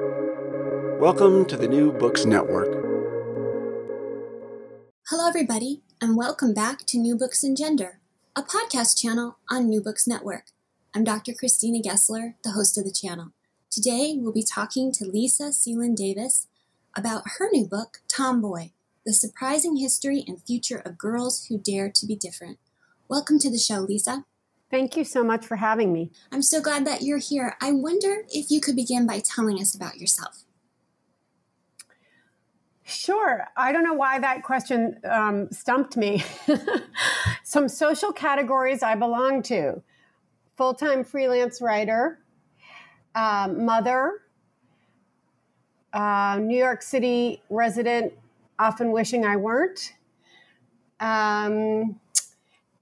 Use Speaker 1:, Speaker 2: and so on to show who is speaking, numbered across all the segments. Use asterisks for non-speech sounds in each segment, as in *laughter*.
Speaker 1: Welcome to the New Books Network.
Speaker 2: Hello, everybody, and welcome back to New Books and Gender, a podcast channel on New Books Network. I'm Dr. Christina Gessler, the host of the channel. Today, we'll be talking to Lisa Selin Davis about her new book, Tomboy The Surprising History and Future of Girls Who Dare to Be Different. Welcome to the show, Lisa.
Speaker 3: Thank you so much for having me.
Speaker 2: I'm so glad that you're here. I wonder if you could begin by telling us about yourself.
Speaker 3: Sure. I don't know why that question um, stumped me. *laughs* Some social categories I belong to full time freelance writer, um, mother, uh, New York City resident, often wishing I weren't. Um,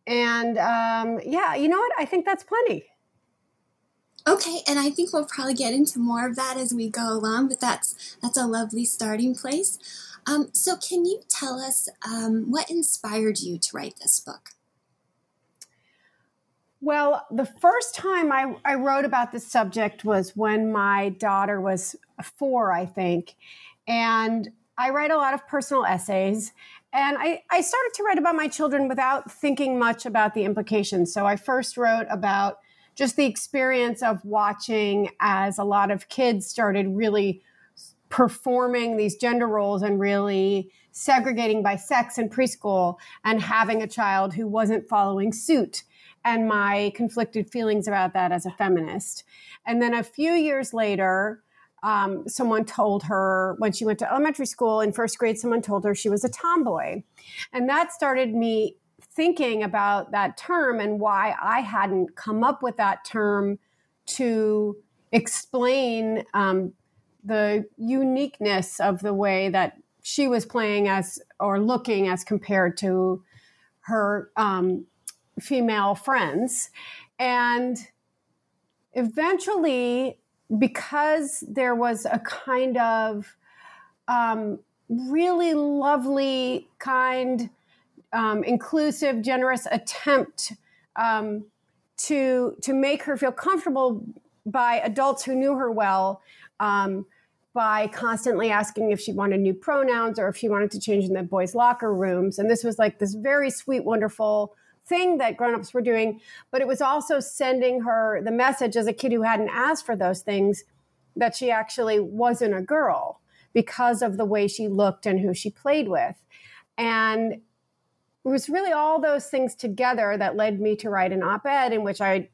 Speaker 3: and um, yeah, you know what? I think that's plenty.
Speaker 2: Okay, and I think we'll probably get into more of that as we go along, but that's that's a lovely starting place. Um, so, can you tell us um, what inspired you to write this book?
Speaker 3: Well, the first time I, I wrote about this subject was when my daughter was four, I think. And I write a lot of personal essays. And I, I started to write about my children without thinking much about the implications. So I first wrote about just the experience of watching as a lot of kids started really performing these gender roles and really segregating by sex in preschool and having a child who wasn't following suit and my conflicted feelings about that as a feminist. And then a few years later, um, someone told her when she went to elementary school in first grade, someone told her she was a tomboy. And that started me thinking about that term and why I hadn't come up with that term to explain um, the uniqueness of the way that she was playing as or looking as compared to her um, female friends. And eventually, because there was a kind of um, really lovely, kind, um, inclusive, generous attempt um, to to make her feel comfortable by adults who knew her well. Um, by constantly asking if she wanted new pronouns or if she wanted to change in the boys' locker rooms. And this was like this very sweet, wonderful thing that grown-ups were doing but it was also sending her the message as a kid who hadn't asked for those things that she actually wasn't a girl because of the way she looked and who she played with. And it was really all those things together that led me to write an op-ed in which i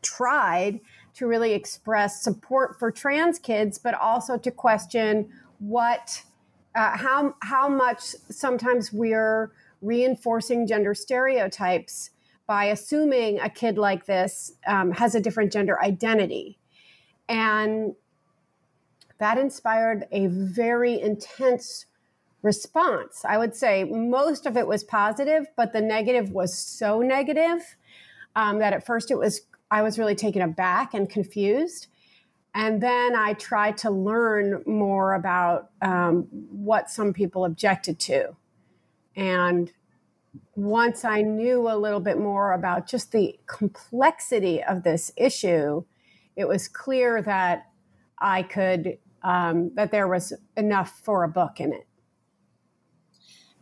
Speaker 3: tried to really express support for trans kids but also to question what uh, how how much sometimes we're reinforcing gender stereotypes by assuming a kid like this um, has a different gender identity. And that inspired a very intense response. I would say most of it was positive, but the negative was so negative um, that at first it was I was really taken aback and confused. And then I tried to learn more about um, what some people objected to. And once I knew a little bit more about just the complexity of this issue, it was clear that I could, um, that there was enough for a book in it.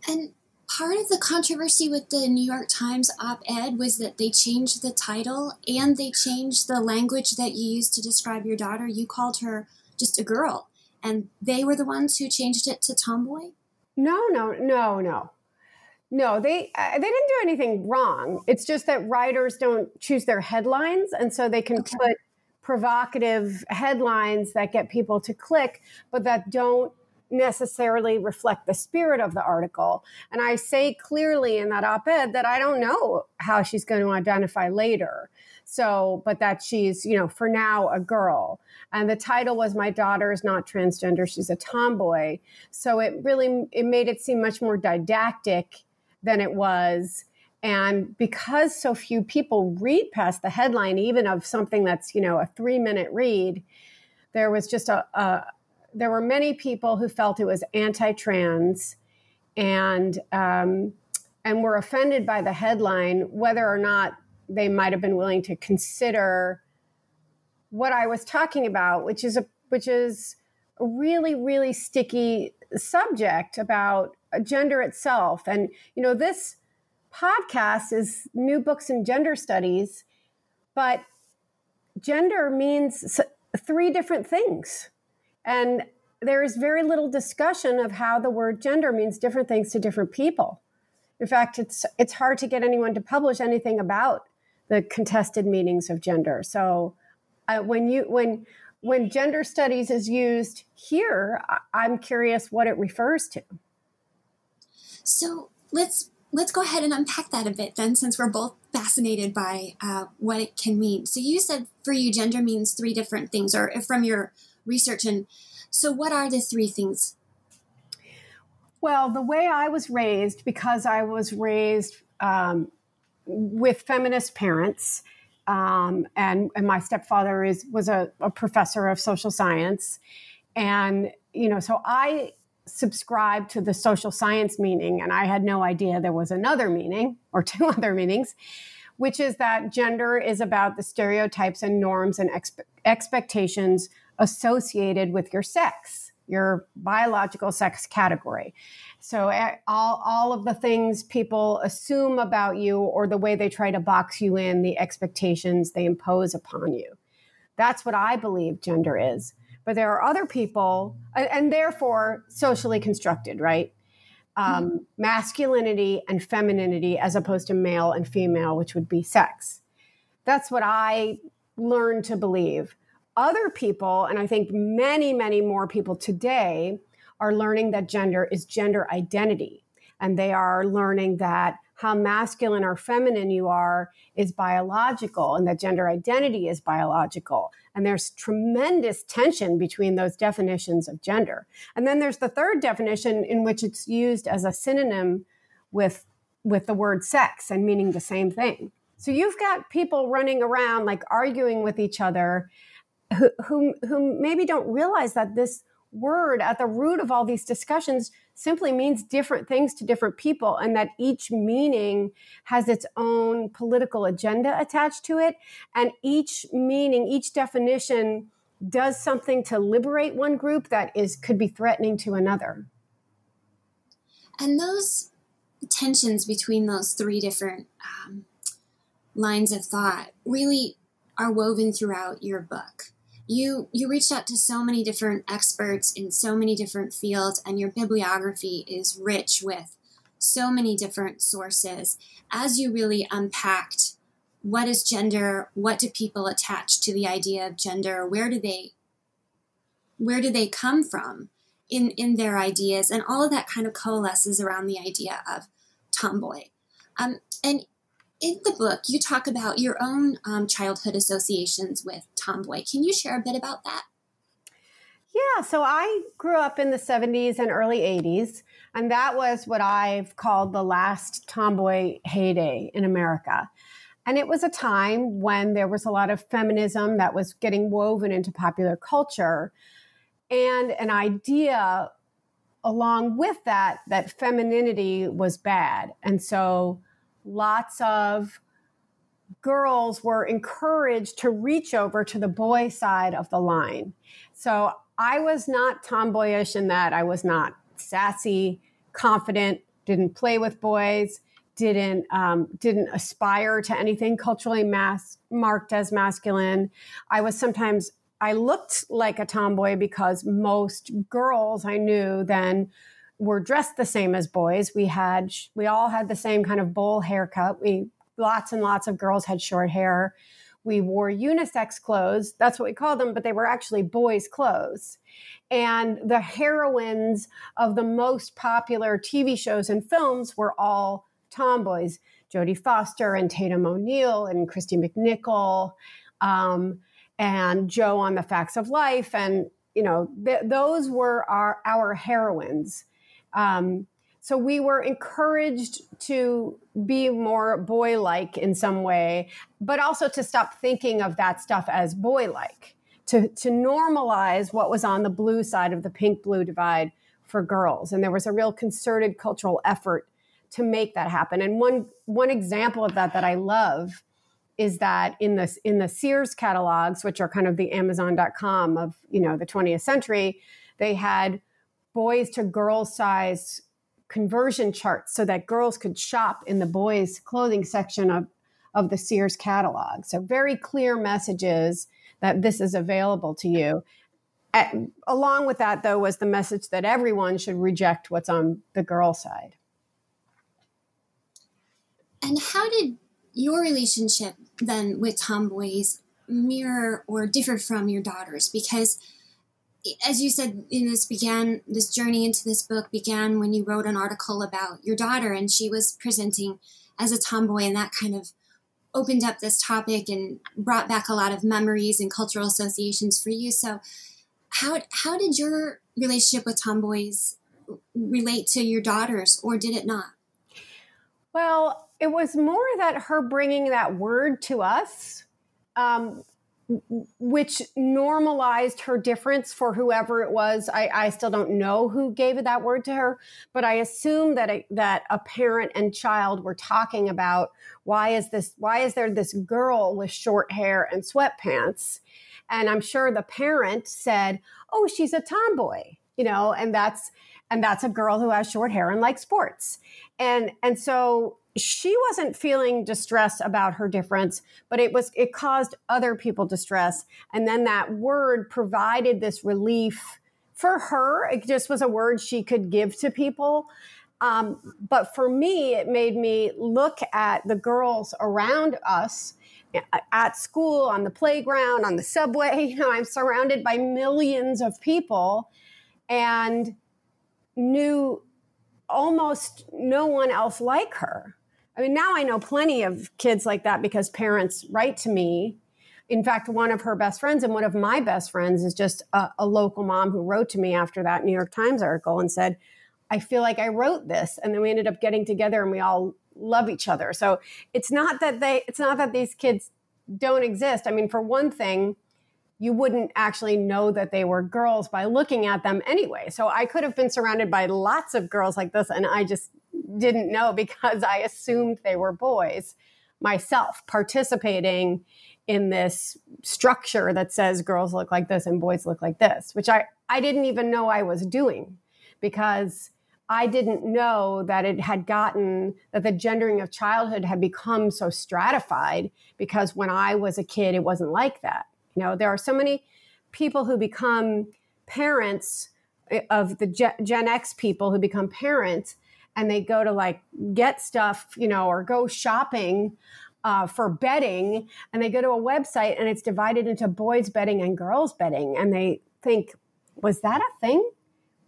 Speaker 2: And part of the controversy with the New York Times op ed was that they changed the title and they changed the language that you used to describe your daughter. You called her just a girl, and they were the ones who changed it to tomboy?
Speaker 3: No, no, no, no. No, they uh, they didn't do anything wrong. It's just that writers don't choose their headlines, and so they can okay. put provocative headlines that get people to click, but that don't necessarily reflect the spirit of the article. And I say clearly in that op-ed that I don't know how she's going to identify later. So, but that she's, you know, for now a girl. And the title was My Daughter is Not Transgender, She's a Tomboy. So it really it made it seem much more didactic than it was. And because so few people read past the headline, even of something that's, you know, a three minute read, there was just a, a there were many people who felt it was anti-trans and um, and were offended by the headline, whether or not they might have been willing to consider what I was talking about, which is a which is a really, really sticky subject about gender itself. And, you know, this podcast is New Books in Gender Studies, but gender means three different things. And there is very little discussion of how the word gender means different things to different people. In fact, it's it's hard to get anyone to publish anything about the contested meanings of gender. So uh, when you when when gender studies is used here, I'm curious what it refers to.
Speaker 2: So let's let's go ahead and unpack that a bit then, since we're both fascinated by uh, what it can mean. So you said for you, gender means three different things, or from your research. And so, what are the three things?
Speaker 3: Well, the way I was raised, because I was raised um, with feminist parents, um, and, and my stepfather is was a, a professor of social science, and you know, so I subscribed to the social science meaning, and I had no idea there was another meaning or *laughs* two other meanings, which is that gender is about the stereotypes and norms and expe- expectations associated with your sex, your biological sex category. So, eh, all, all of the things people assume about you or the way they try to box you in, the expectations they impose upon you. That's what I believe gender is. But there are other people, and, and therefore socially constructed, right? Um, mm-hmm. Masculinity and femininity as opposed to male and female, which would be sex. That's what I learned to believe. Other people, and I think many, many more people today, are learning that gender is gender identity. And they are learning that how masculine or feminine you are is biological and that gender identity is biological. And there's tremendous tension between those definitions of gender. And then there's the third definition in which it's used as a synonym with, with the word sex and meaning the same thing. So you've got people running around like arguing with each other who, who, who maybe don't realize that this word at the root of all these discussions simply means different things to different people and that each meaning has its own political agenda attached to it. And each meaning each definition does something to liberate one group that is could be threatening to another.
Speaker 2: And those tensions between those three different um, lines of thought really are woven throughout your book you you reached out to so many different experts in so many different fields and your bibliography is rich with so many different sources. As you really unpacked what is gender what do people attach to the idea of gender where do they where do they come from in in their ideas and all of that kind of coalesces around the idea of tomboy. Um, and in the book, you talk about your own um, childhood associations with tomboy. Can you share a bit about that?
Speaker 3: Yeah, so I grew up in the 70s and early 80s, and that was what I've called the last tomboy heyday in America. And it was a time when there was a lot of feminism that was getting woven into popular culture, and an idea along with that that femininity was bad. And so lots of girls were encouraged to reach over to the boy side of the line. So I was not tomboyish in that I was not sassy, confident, didn't play with boys, didn't um, didn't aspire to anything culturally mas- marked as masculine. I was sometimes I looked like a tomboy because most girls I knew then were dressed the same as boys. We had we all had the same kind of bowl haircut. We lots and lots of girls had short hair. We wore unisex clothes. That's what we called them, but they were actually boys' clothes. And the heroines of the most popular TV shows and films were all tomboys Jodie Foster and Tatum O'Neal and Kristy McNichol um, and Joe on The Facts of Life. And, you know, th- those were our, our heroines. Um, so we were encouraged to be more boy like in some way, but also to stop thinking of that stuff as boy like, to, to normalize what was on the blue side of the pink blue divide for girls. And there was a real concerted cultural effort to make that happen. And one, one example of that that I love is that in the, in the Sears catalogs, which are kind of the Amazon.com of, you know, the 20th century, they had boys to girls size conversion charts so that girls could shop in the boys clothing section of, of the Sears catalog. So very clear messages that this is available to you. At, along with that, though, was the message that everyone should reject what's on the girl side.
Speaker 2: And how did your relationship then with tomboys mirror or differ from your daughters? Because as you said, this began this journey into this book began when you wrote an article about your daughter, and she was presenting as a tomboy, and that kind of opened up this topic and brought back a lot of memories and cultural associations for you. So, how how did your relationship with tomboys relate to your daughters, or did it not?
Speaker 3: Well, it was more that her bringing that word to us um, which normalized her difference for whoever it was. I, I, still don't know who gave that word to her, but I assume that a, that a parent and child were talking about why is this why is there this girl with short hair and sweatpants, and I'm sure the parent said, "Oh, she's a tomboy," you know, and that's and that's a girl who has short hair and likes sports, and and so she wasn't feeling distress about her difference but it was it caused other people distress. And then that word provided this relief for her. It just was a word she could give to people. Um, but for me it made me look at the girls around us at school on the playground on the subway. *laughs* You know i'm surrounded by millions of people. And knew almost no one else like her I mean, now I know plenty of kids like that because parents write to me. In fact, one of her best friends and one of my best friends is just a, a, local mom who wrote to me after that New York Times article and said, I feel like I wrote this. And then we ended up getting together and we all love each other. So it's not that they, it's not that these kids don't exist. I mean, for one thing, you wouldn't actually know that they were girls by looking at them anyway. So I could have been surrounded by lots of girls like this and I just didn't know *laughs* because I assumed they were boys myself, participating in this structure that says girls look like this and boys look like this, which I, I didn't even know I was doing because I didn't know that it had gotten that the gendering of childhood had become so stratified because when I was a kid, it wasn't like that. You know, there are so many people who become parents eh, of the Gen X people who become parents and they go to like get stuff, you know, or go shopping uh, for bedding, and they go to a website and it's divided into boys bedding and girls bedding, and they think, was that a thing?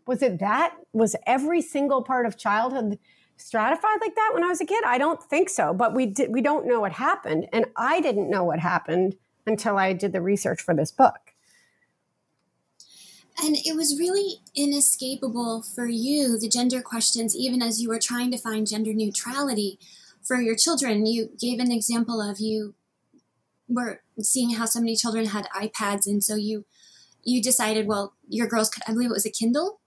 Speaker 3: Was it that? Was every single part of childhood stratified like that when I was a kid? I don't think so, but we did, we don't know what happened, and I didn't know what happened until I did the research for this book.
Speaker 2: And it was really inescapable for you the gender questions even as you were trying to find gender neutrality for your children. You gave an example of you were seeing how so many children had ipads and so you you decided well your girls could i believe it was a kindle?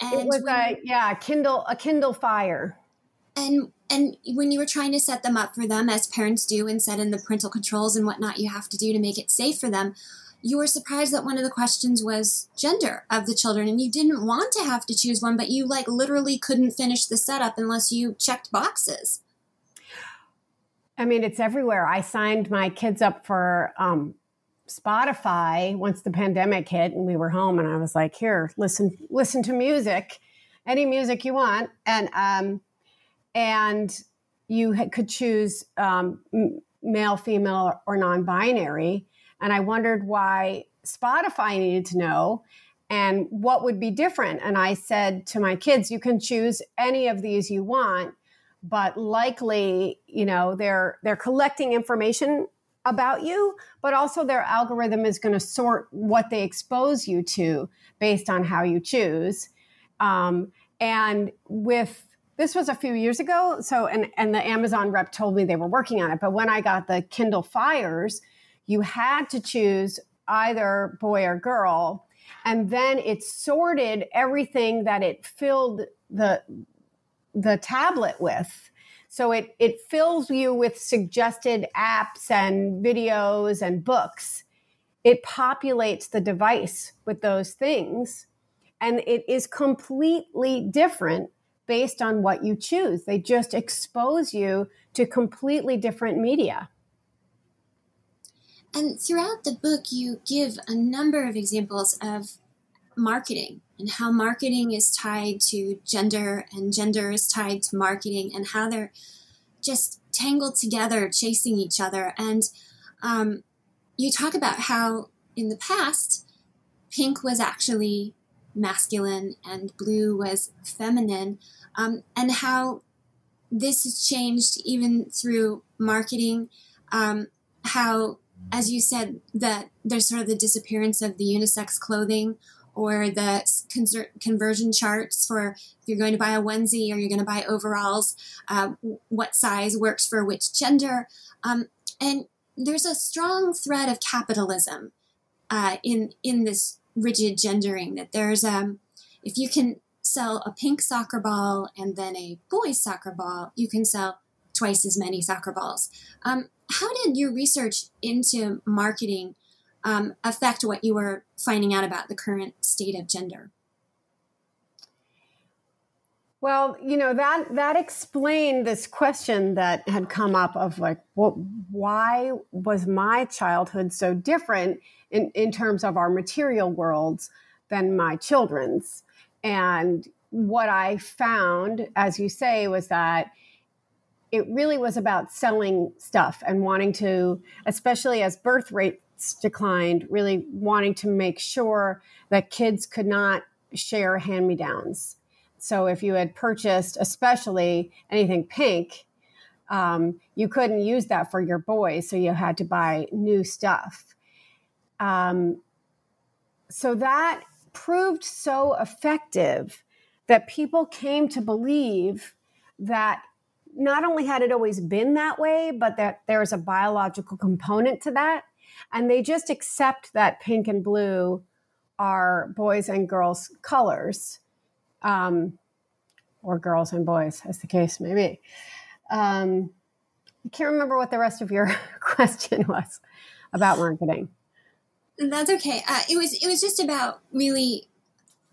Speaker 3: And it was a yeah kindle a kindle fire
Speaker 2: and and when you were trying to set them up for them as parents do and set in the parental controls and whatnot you have to do to make it safe for them you were surprised that one of the questions was gender of the children. And you didn't want to have to choose one but you like literally couldn't finish the setup unless you checked boxes.
Speaker 3: I mean it's everywhere. I signed my kids up for um, spotify once the pandemic hit and we were home and i was like here listen listen to music any music you want. And um, and you could choose um, male female or non-binary and I wondered why Spotify needed to know and what would be different. And I said to my kids, you can choose any of these you want, but likely, you know, they're they're collecting information about you, but also their algorithm is going to sort what they expose you to based on how you choose. Um, and with this was a few years ago, so and and the Amazon rep told me they were working on it. But when I got the Kindle Fires, you had to choose either boy or girl and then it sorted everything that it filled the the tablet with so it it fills you with suggested apps and videos and books it populates the device with those things And it is completely different based on what you choose. They just expose you to completely different media.
Speaker 2: And throughout the book, you give a number of examples of marketing and how marketing is tied to gender and gender is tied to marketing and how they're just tangled together, chasing each other. And um, you talk about how in the past, pink was actually masculine and blue was feminine, um, and how this has changed even through marketing. Um, how, as you said, that there's sort of the disappearance of the unisex clothing or the conversion charts for if you're going to buy a onesie or you're going to buy overalls, uh, what size works for which gender. Um, and there's a strong thread of capitalism uh, in in this rigid gendering that there's um if you can sell a pink soccer ball and then a boys soccer ball you can sell twice as many soccer balls um, how did your research into marketing um, affect what you were finding out about the current state of gender
Speaker 3: well, you know that that explained this question that had come up of like, what? Why was my childhood so different in in terms of our material worlds than my children's? And what I found, as you say, was that it really was about selling stuff and wanting to, especially as birth rates declined, really wanting to make sure that kids could not share hand me downs so if you had purchased, especially anything pink, um, you couldn't use that for your boys, so you had to buy new stuff. Um, so that proved so effective that people came to believe that not only had it always been that way, but that there's a biological component to that. And they just accept that pink and blue are boys and girls colors um, or girls and boys, as the case may be. Um, I can't remember what the rest of your *laughs* question was about marketing.
Speaker 2: That's okay. Uh, it was it was just about really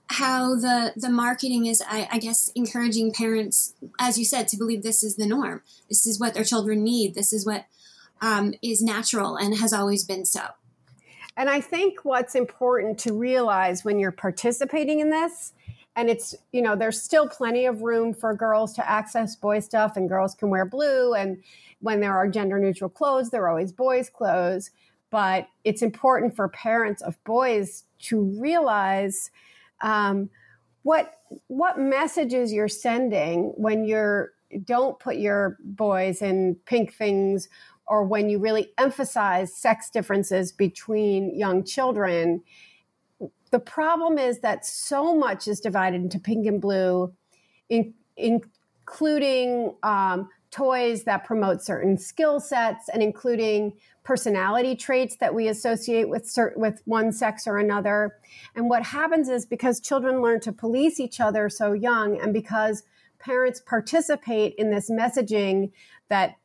Speaker 2: how the the marketing is, I, I, guess, encouraging parents, as you said, to believe this is the norm. This is what their children need. This is what um, is natural and has always been so.
Speaker 3: And I think what's important to realize when you're participating in this and it's you know there's still plenty of room for girls to access boy stuff and girls can wear blue and when there are gender neutral clothes there are always boys clothes but it's important for parents of boys to realize um, what what messages you're sending when you're don't put your boys in pink things or when you really emphasize sex differences between young children. The problem is that so much is divided into pink and blue, in, including um, toys that promote certain skill sets and including personality traits that we associate with certain, with one sex or another. And what happens is because children learn to police each other so young, and because parents participate in this messaging that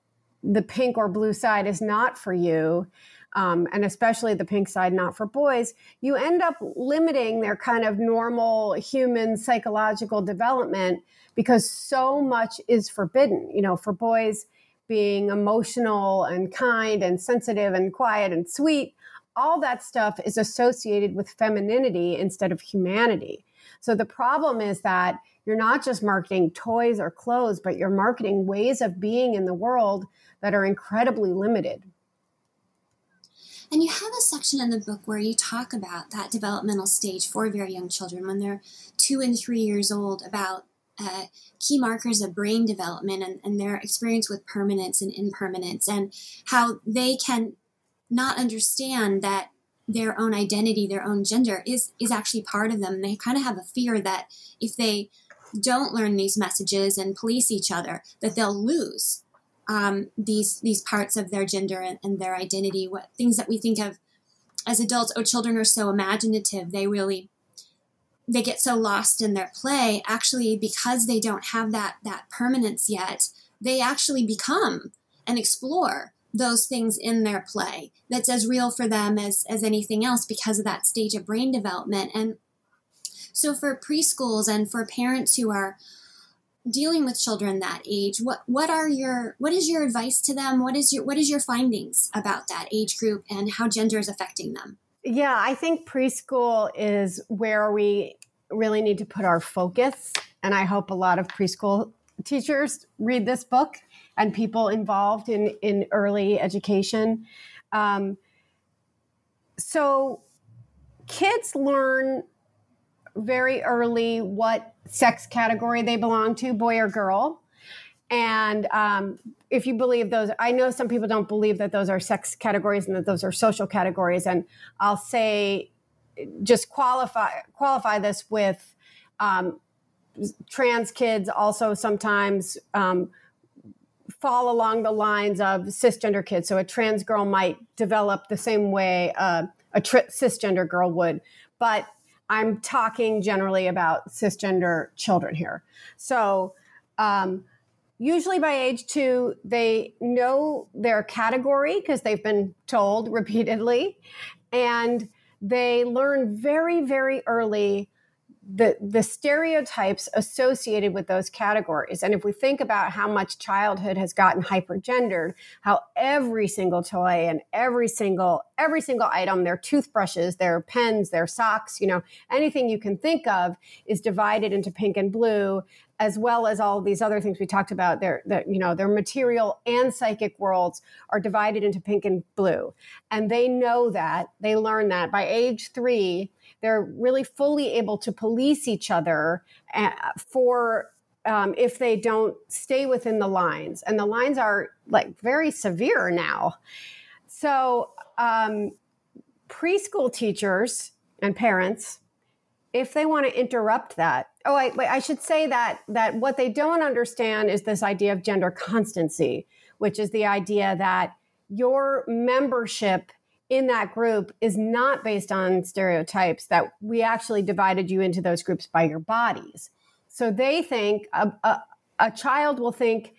Speaker 3: the pink or blue side is not for you, um, and especially the pink side not for boys, you end up limiting their kind of normal human psychological development because so much is forbidden. You know, for boys, being emotional and kind and sensitive and quiet and sweet, all that stuff is associated with femininity instead of humanity. So the problem is that you're not just marketing toys or clothes, but you're marketing ways of being in the world that are incredibly limited.
Speaker 2: And you have a section in the book where you talk about that developmental stage for very young children when they're two and three years old about uh, key markers of brain development and, and their experience with permanence and impermanence and how they can not understand that their own identity, their own gender is is actually part of them. And they kind of have a fear that if they don't learn these messages and police each other, that they'll lose um, these these parts of their gender and, and, their identity. What things that we think of as adults? Oh, children are so imaginative. They really they get so lost in their play. Actually, because they don't have that that permanence yet, they actually become and explore those things in their play. That's as real for them as as anything else because of that stage of brain development and So for preschools and for parents who are dealing with children that age, what what are your what is your advice to them? What is your what is your findings about that age group and how gender is affecting them?
Speaker 3: Yeah, I think preschool is where we really need to put our focus. And I hope a lot of preschool teachers read this book and people involved in, in early education. Um, so kids learn very early what sex category they belong to, boy or girl. And um, if you believe those, I know some people don't believe that those are sex categories and that those are social categories. And I'll say, just qualify qualify this with um, trans kids also sometimes um, fall along the lines of cisgender kids. So a trans girl might develop the same way uh, a tri- cisgender girl would, but I'm talking generally about cisgender children here. So um, usually by age two, they know their category because they've been told *laughs* repeatedly, and they learn very, very early the the stereotypes associated with those categories. And if we think about how much childhood has gotten hypergendered how every single toy and every single every single item their toothbrushes their pens their socks you know anything you can think of is divided into pink and blue as well as all these other things we talked about their, you know their material and psychic worlds are divided into pink and blue. And they know that they learn that by age 3 they're really fully able to police each other uh, for um, if they don't stay within the lines. And the lines are like very severe now. So um, preschool teachers and parents if they want to interrupt that oh I, I should say that that what they don't understand is this idea of gender constancy which is the idea that your membership in that group is not based on stereotypes that we actually divided you into those groups by your bodies so they think a, a, a child will think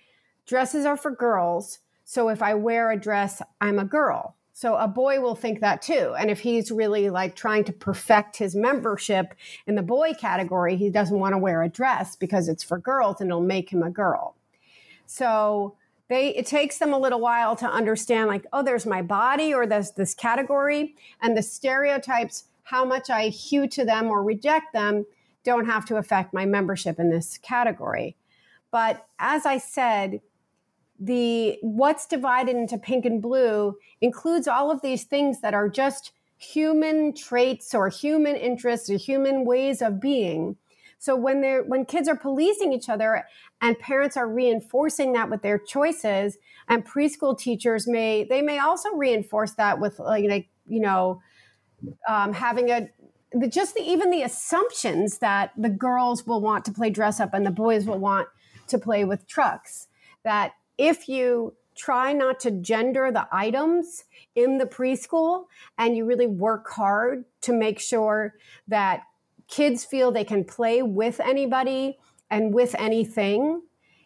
Speaker 3: dresses are for girls so if i wear a dress i'm a girl so a boy will think that too. And if he's really like trying to perfect his membership in the boy category, he doesn't want to wear a dress because it's for girls and it'll make him a girl. So they it takes them a little while to understand like, oh, there's my body or there's this category and the stereotypes, how much I hew to them or reject them don't have to affect my membership in this category. But as I said, the what's divided into pink and blue includes all of these things that are just human traits or human interests or human ways of being so when they're when kids are policing each other and parents are reinforcing that with their choices and preschool teachers may they may also reinforce that with like you know um, having a just the, even the assumptions that the girls will want to play dress up and the boys will want to play with trucks. That if you try not to gender the items in the preschool and you really work hard to make sure that kids feel they can play with anybody and with anything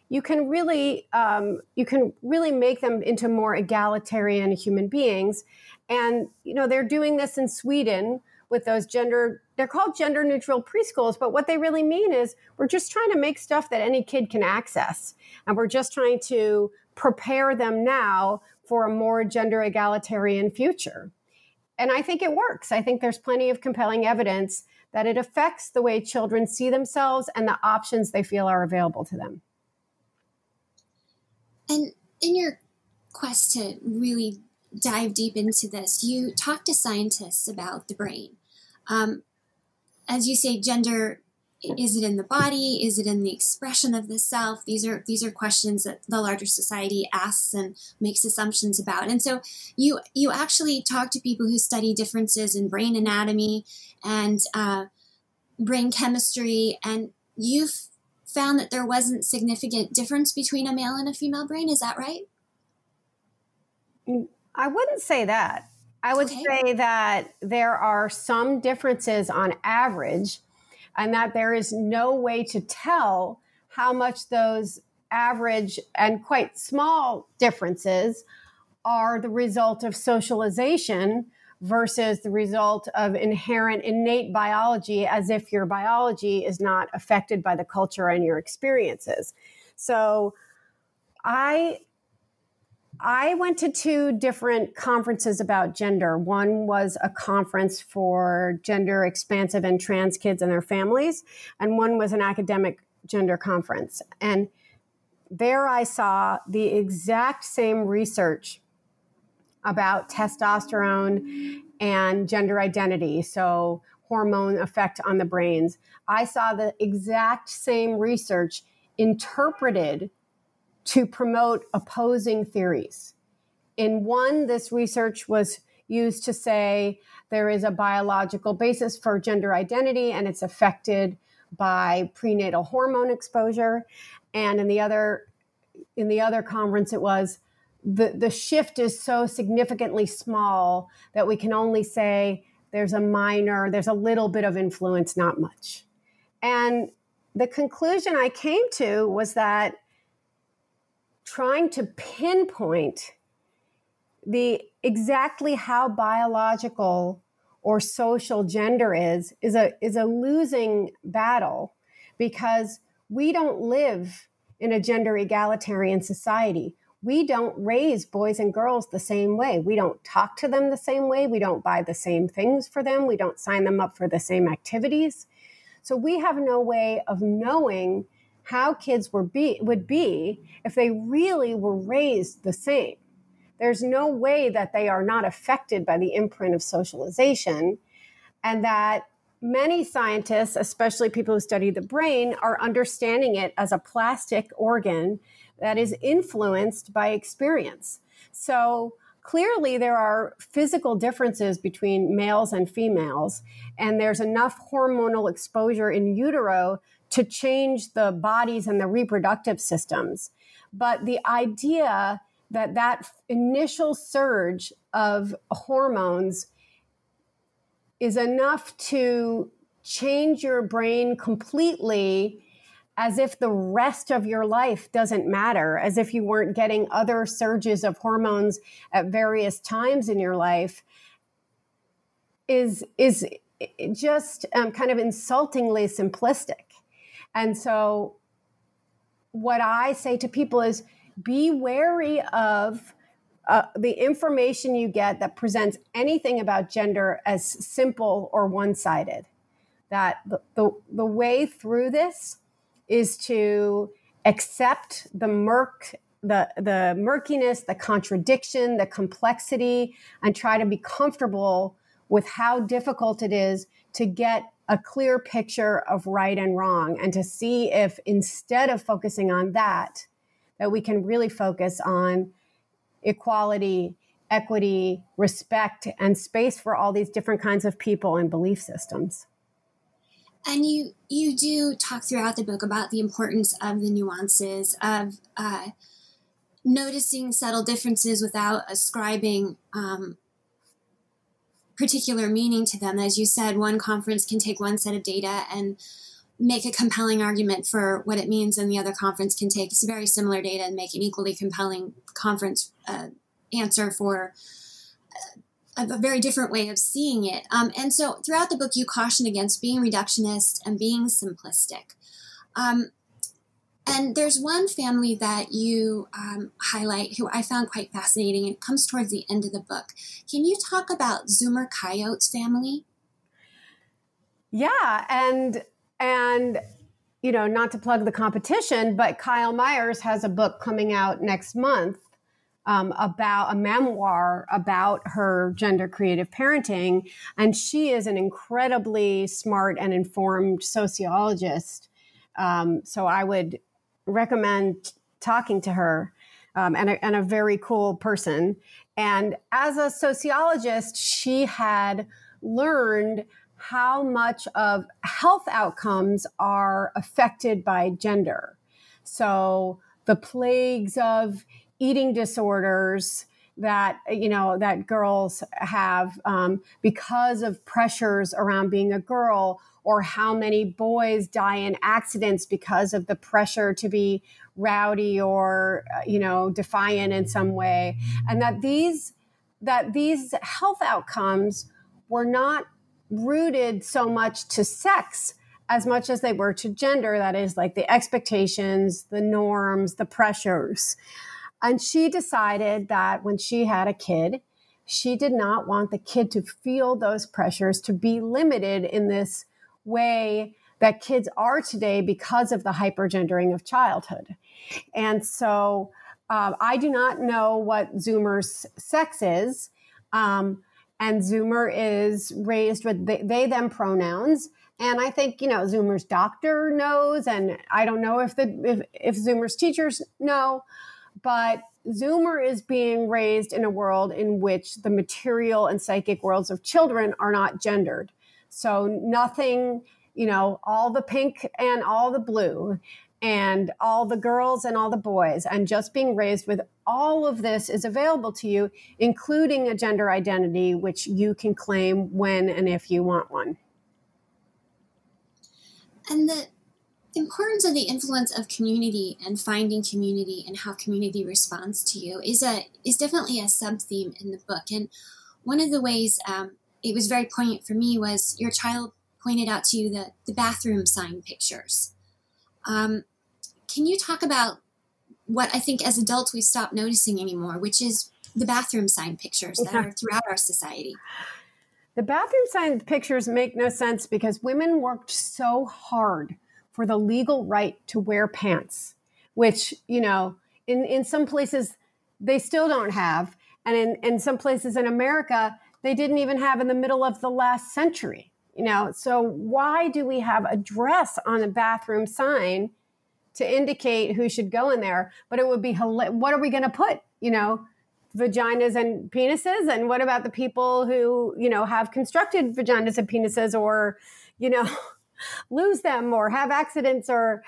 Speaker 3: you can really um, you can really make them into more egalitarian human beings. And you know they're doing this in sweden with those gender they're called gender neutral preschools but what they really mean is we're just trying to make stuff that any kid can access. And we're just trying to prepare them now for a more gender egalitarian future. And i think it works. I think there's plenty of compelling evidence that it affects the way children see themselves and the options they feel are available to them
Speaker 2: and in your quest to really dive deep into this, you talk to scientists about the brain. Um, as you say, gender is it in the body? Is it in the expression of the self? These are these are questions that the larger society asks and makes assumptions about. And so you you actually talk to people who study differences in brain anatomy and uh, brain chemistry, and you've found that there wasn't significant difference between a male and a female brain. Is that right?
Speaker 3: I wouldn't say that. I would okay. say that there are some differences on average, and that there is no way to tell how much those average and quite small differences are the result of socialization versus the result of inherent innate biology as if your biology is not affected by the culture and your experiences. So I I went to two different conferences about gender. One was a conference for gender expansive and trans kids and their families, and one was an academic gender conference. And there I saw the exact same research about testosterone and gender identity. So, hormone effect on the brains. I saw the exact same research interpreted to promote opposing theories. In one, this research was used to say there is a biological basis for gender identity and it's affected by prenatal hormone exposure. And in the other, in the other conference, it was the, the shift is so significantly small that we can only say there's a minor, there's a little bit of influence, not much. And the conclusion I came to was that trying to pinpoint the exactly how biological or social gender is is a is a losing battle because we don't live in a gender egalitarian society. We don't raise boys and girls the same way. We don't talk to them the same way. We don't buy the same things for them. We don't sign them up for the same activities. So we have no way of knowing how kids were be, would be if they really were raised the same. There's no way that they are not affected by the imprint of socialization, and that many scientists, especially people who study the brain, are understanding it as a plastic organ that is influenced by experience. So, clearly there are physical differences between males and females and there's enough hormonal exposure in utero to change the bodies and the reproductive systems. But the idea that that initial surge of hormones is enough to change your brain completely as if the rest of your life doesn't matter, as if you weren't getting other surges of hormones at various times in your life, is is just um, kind of insultingly simplistic. And so, what I say to people is be wary of uh, the information you get that presents anything about gender as simple or one sided. That the, the, the way through this is to accept the murk the the murkiness the contradiction the complexity and try to be comfortable with how difficult it is to get a clear picture of right and wrong and to see if instead of focusing on that that we can really focus on equality equity respect and space for all these different kinds of people and belief systems.
Speaker 2: And you you do talk throughout the book about the importance of the nuances of uh, noticing subtle differences without ascribing um, particular meaning to them. As you said, one conference can take one set of data and make a compelling argument for what it means, and the other conference can take very similar data and make an equally compelling conference uh, answer for a, a, very different way of seeing it. Um, and so, throughout the book, you caution against being reductionist and being simplistic. Um, and there's one family that you um, highlight who I found quite fascinating. It comes towards the end of the book. Can you talk about Zoomer Coyote's family?
Speaker 3: Yeah, and and you know, not to plug the competition, but Kyl Myers has a book coming out next month um, about a memoir about her gender creative parenting, and she is an incredibly smart and informed sociologist. Um, so I would recommend talking to her um, and, a, and a very cool person. And as a sociologist, she had learned how much of health outcomes are affected by gender. So the plagues of eating disorders that you know that girls have um, because of pressures around being a girl or how many boys die in accidents because of the pressure to be rowdy or uh, you know defiant in some way. And that these that these health outcomes were not rooted so much to sex as much as they were to gender that is like the expectations the norms the pressures. And she decided that when she had a kid she did not want the kid to feel those pressures to be limited in this way that kids are today because of the hypergendering of childhood and so uh, I do not know what Zoomer's sex is. Um, and Zoomer is raised with they, they, them pronouns. And I think, you know, Zoomer's doctor knows, and I don't know if the if, if Zoomer's teachers know, but Zoomer is being raised in a world in which the material and psychic worlds of children are not gendered. So nothing, you know, all the pink and all the blue and all the girls and all the boys. And just being raised with all of this is available to you including a gender identity which you can claim when and if you want one.
Speaker 2: And the importance of the influence of community and finding community and how community responds to you is a is definitely a sub theme in the book. And one of the ways um, it was very poignant for me was your child pointed out to you the, the bathroom sign pictures um, can you talk about what I think as adults we stop noticing anymore, which is the bathroom sign pictures that are *laughs* throughout our society?
Speaker 3: The bathroom sign pictures make no sense because women worked so hard for the legal right to wear pants, which, you know, in, in some places they still don't have. And in, in some places in America, they didn't even have in the middle of the last century. You know, so why do we have a dress on a bathroom sign to indicate who should go in there? But it would be what are we going to put? You know, vaginas and penises, and what about the people who you know have constructed vaginas and penises, or you know, *laughs* lose them or have accidents, or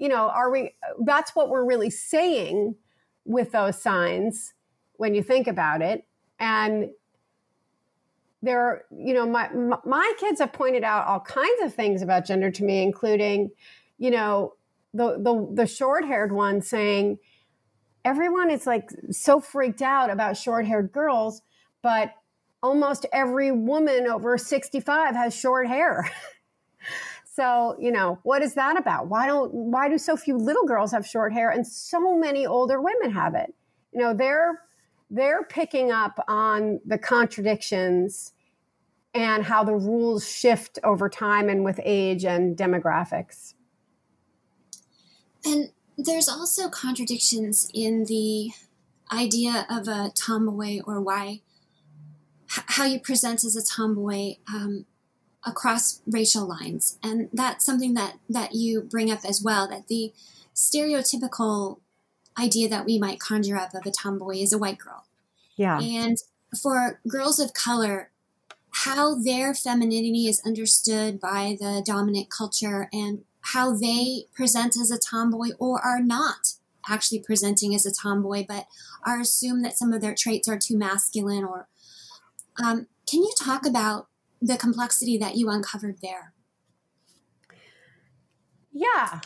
Speaker 3: you know, are we? That's what we're really saying with those signs when you think about it, and there are, you know my my kids have pointed out all kinds of things about gender to me including you know the the, the short haired one saying everyone is like so freaked out about short haired girls but almost every woman over 65 has short hair. *laughs* So you know what is that about? Why don't why do so few little girls have short hair and so many older women have it? You know they're they're picking up on the contradictions and how the rules shift over time and with age and demographics.
Speaker 2: And there's also contradictions in the idea of a tomboy or why, how you present as a tomboy um, across racial lines. And that's something that, that you bring up as well, that the stereotypical idea that we might conjure up of a tomboy is a white girl.
Speaker 3: Yeah.
Speaker 2: And for girls of color, how their femininity is understood by the dominant culture and how they present as a tomboy or are not actually presenting as a tomboy, but are assumed that some of their traits are too masculine or um, can you talk about the complexity that you uncovered there?
Speaker 3: Yeah.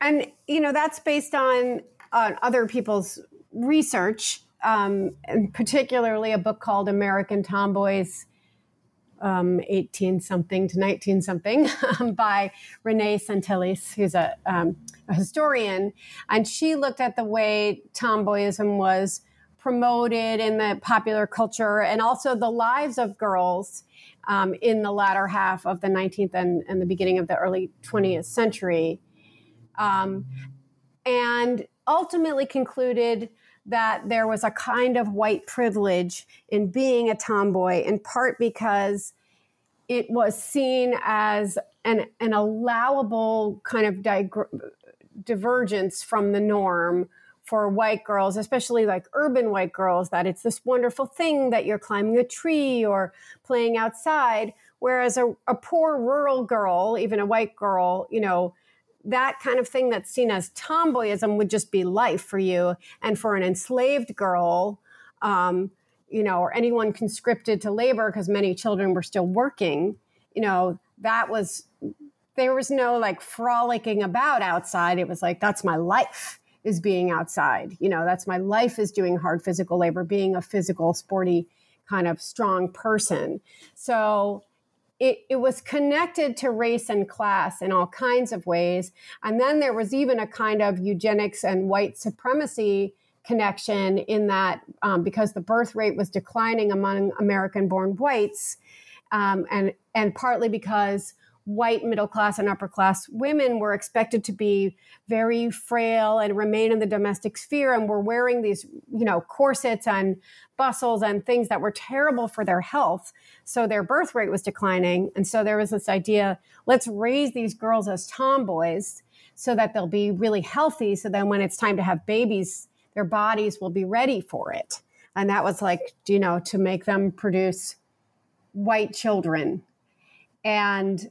Speaker 3: And, you know, that's based on, on other people's research um, and particularly a book called American Tomboys, um, 18 something to 19 something *laughs* by Renee Sentilles, who's a, um, a, historian. And she looked at the way tomboyism was promoted in the popular culture and also the lives of girls um, in the latter half of the 19th and, and, the beginning of the early 20th century. Um, and ultimately concluded that there was a kind of white privilege in being a tomboy, in part because it was seen as an, an allowable kind of divergence from the norm for white girls, especially like urban white girls, that it's this wonderful thing that you're climbing a tree or playing outside. Whereas a, a poor rural girl, even a white girl, you know, that kind of thing that's seen as tomboyism would just be life for you. And for an enslaved girl, um, you know, or anyone conscripted to labor because many children were still working, you know, that was, there was no like frolicking about outside. It was like, that's my life is being outside. You know, that's my life is doing hard physical labor, being a physical, sporty kind of strong person. So it, it was connected to race and class in all kinds of ways. And then there was even a kind of eugenics and white supremacy connection in that um, because the birth rate was declining among American born whites, um, and, and partly because white middle class and upper class women were expected to be very frail and remain in the domestic sphere and were wearing these you know corsets and bustles and things that were terrible for their health. So their birth rate was declining. And so there was this idea let's raise these girls as tomboys so that they'll be really healthy. So then when it's time to have babies their bodies will be ready for it. And that was like you know to make them produce white children. And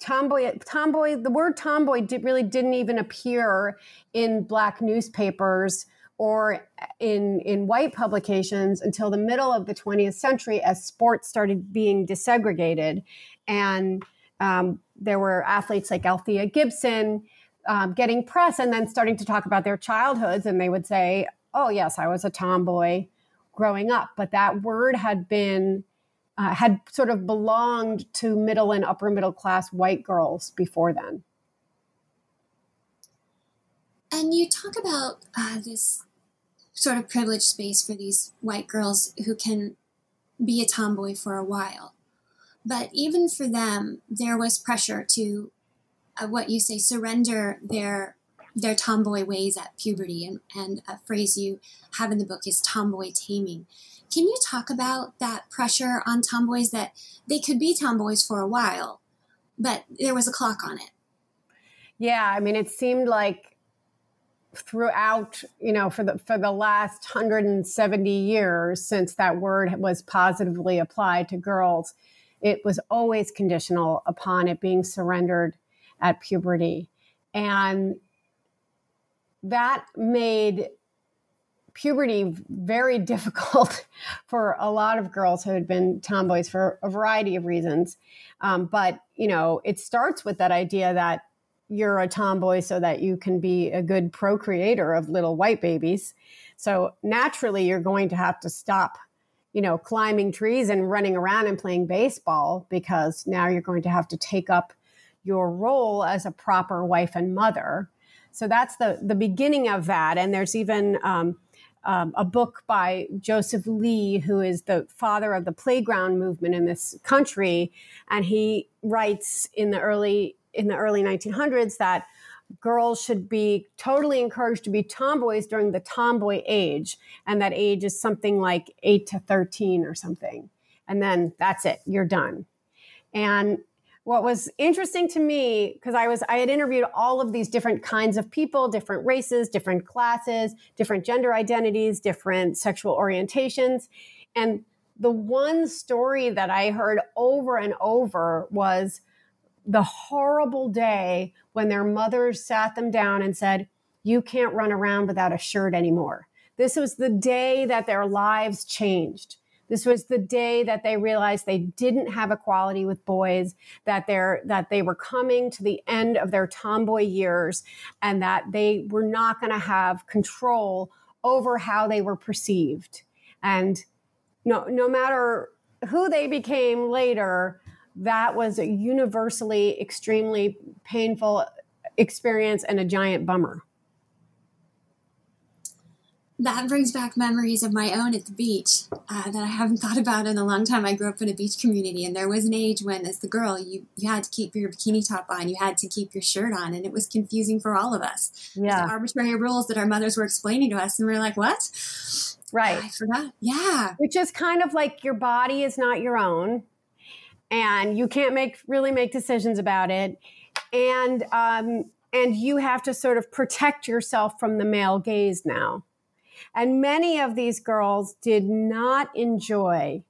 Speaker 3: tomboy tomboy the word tomboy did, really didn't even appear in black newspapers or in in white publications until the middle of the 20th century as sports started being desegregated. And um, there were athletes like althea gibson um, getting press and then starting to talk about their childhoods. And they would say oh yes i was a tomboy growing up. But that word had been uh, had sort of belonged to middle and upper middle class white girls before then.
Speaker 2: And you talk about uh, this sort of privileged space for these white girls who can be a tomboy for a while. But even for them, there was pressure to uh, what you say surrender their their tomboy ways at puberty, and, and a phrase you have in the book is tomboy taming. Can you talk about that pressure on tomboys that they could be tomboys for a while, but there was a clock on it?
Speaker 3: Yeah, I mean, it seemed like throughout, you know, for the for the last 170 years since that word was positively applied to girls, it was always conditional upon it being surrendered at puberty. And that made puberty very *laughs* difficult for a lot of girls who had been tomboys for a variety of reasons. Um, but, you know, it starts with that idea that you're a tomboy so that you can be a good procreator of little white babies. So naturally, you're going to have to stop, you know, climbing trees and running around and playing baseball because now you're going to have to take up your role as a proper wife and mother. So that's the the beginning of that. And there's even um, um, a book by Joseph Lee, who is the father of the playground movement in this country, and he writes in the early in the early 1900s that girls should be totally encouraged to be tomboys during the tomboy age, and that age is something like eight to 13 or something, and then that's it, you're done. And what was interesting to me because i was i had interviewed all of these different kinds of people different races different classes different gender identities different sexual orientations. And the one story that i heard over and over was the horrible day when their mothers sat them down and said you can't run around without a shirt anymore. This was the day that their lives changed this was the day that they realized they didn't have equality with boys, that they're that they were coming to the end of their tomboy years, and that they were not going to have control over how they were perceived. And no, no matter who they became later, that was a universally extremely painful experience and a giant bummer
Speaker 2: that brings back memories of my own at the beach uh, that I haven't *laughs* thought about in a long time. I grew up in a beach community, and there was an age when, as the girl, you, you had to keep your bikini top on, you had to keep your shirt on, and it was confusing for all of us.
Speaker 3: Yeah.
Speaker 2: Arbitrary rules that our mothers were explaining to us, and we are like, what?
Speaker 3: Right.
Speaker 2: I forgot. Yeah.
Speaker 3: Which is kind of like your body is not your own, and you can't make really make decisions about it. And, um, and you have to sort of protect yourself from the male gaze now and many of these girls did not enjoy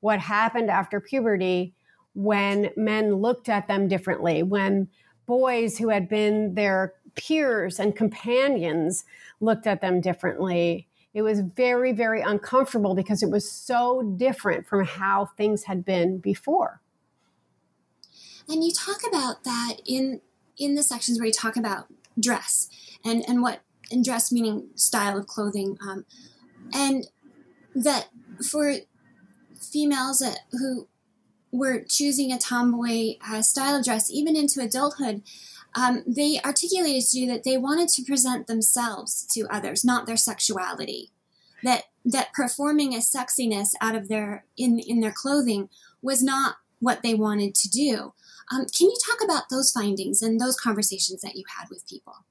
Speaker 3: what happened after puberty when men looked at them differently, when boys who had been their peers and companions looked at them differently. It was very, very uncomfortable because it was so different from how things had been before.
Speaker 2: And you talk about that in in the sections where you talk about dress and and what and dress meaning style of clothing. Um, and that for females who were choosing a tomboy uh, style of dress, even into adulthood, um, they articulated to you that they wanted to present themselves to others, not their sexuality. That that performing a sexiness out of their in in their clothing was not what they wanted to do. Um, can you talk about those findings and those conversations that you had with people?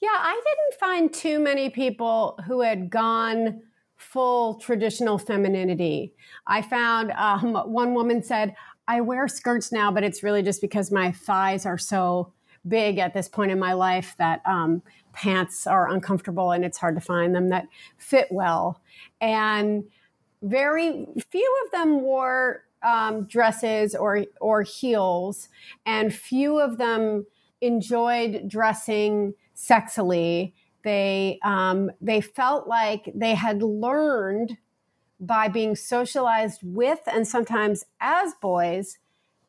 Speaker 3: Yeah, I didn't find too many people who had gone full traditional femininity. I found um, one woman said, I wear skirts now, but it's really just because my thighs are so big at this point in my life that um, pants are uncomfortable and it's hard to find them that fit well. And very few of them wore um, dresses or or heels, and few of them enjoyed dressing sexily. They um, they felt like they had learned by being socialized with and sometimes as boys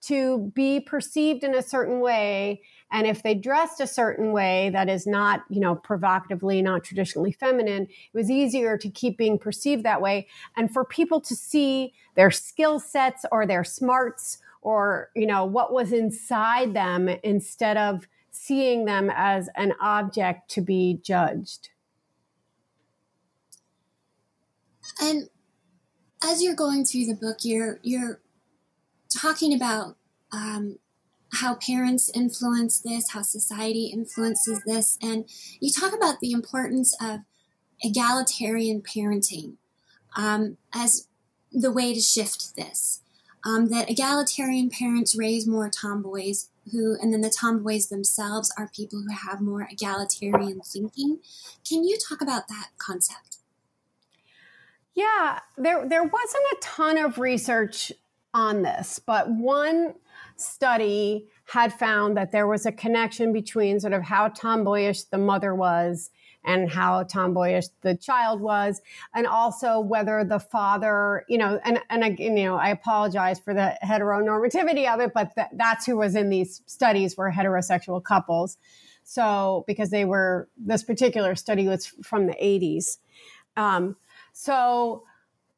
Speaker 3: to be perceived in a certain way and if they dressed a certain way that is not you know provocatively not traditionally feminine it was easier to keep being perceived that way and for people to see their skill sets or their smarts or you know what was inside them instead of seeing them as an object to be judged
Speaker 2: and as you're going through the book you're you're talking about um, how parents influence this, how society influences this, and you talk about the importance of egalitarian parenting um, as the way to shift this. Um, that egalitarian parents raise more tomboys who, and then the tomboys themselves are people who have more egalitarian thinking. Can you talk about that concept?
Speaker 3: Yeah, there there wasn't a ton of research on this, but one study had found that there was a connection between sort of how tomboyish the mother was and how tomboyish the child was and also whether the father you know and and I, you know i apologize for the heteronormativity of it but th- that's who was in these studies were heterosexual couples so because they were this particular study was from the 80s um, so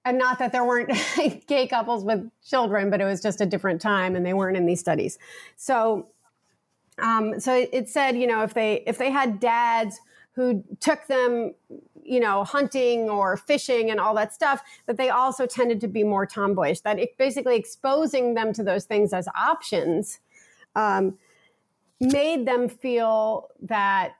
Speaker 3: and not that there weren't *laughs* gay couples with children, but it was just a different time, and they weren't in these studies. So, um, so it said, you know, if they if they had dads who took them, you know, hunting or fishing and all that stuff, that they also tended to be more tomboyish. That it, basically exposing them to those things as options um, made them feel that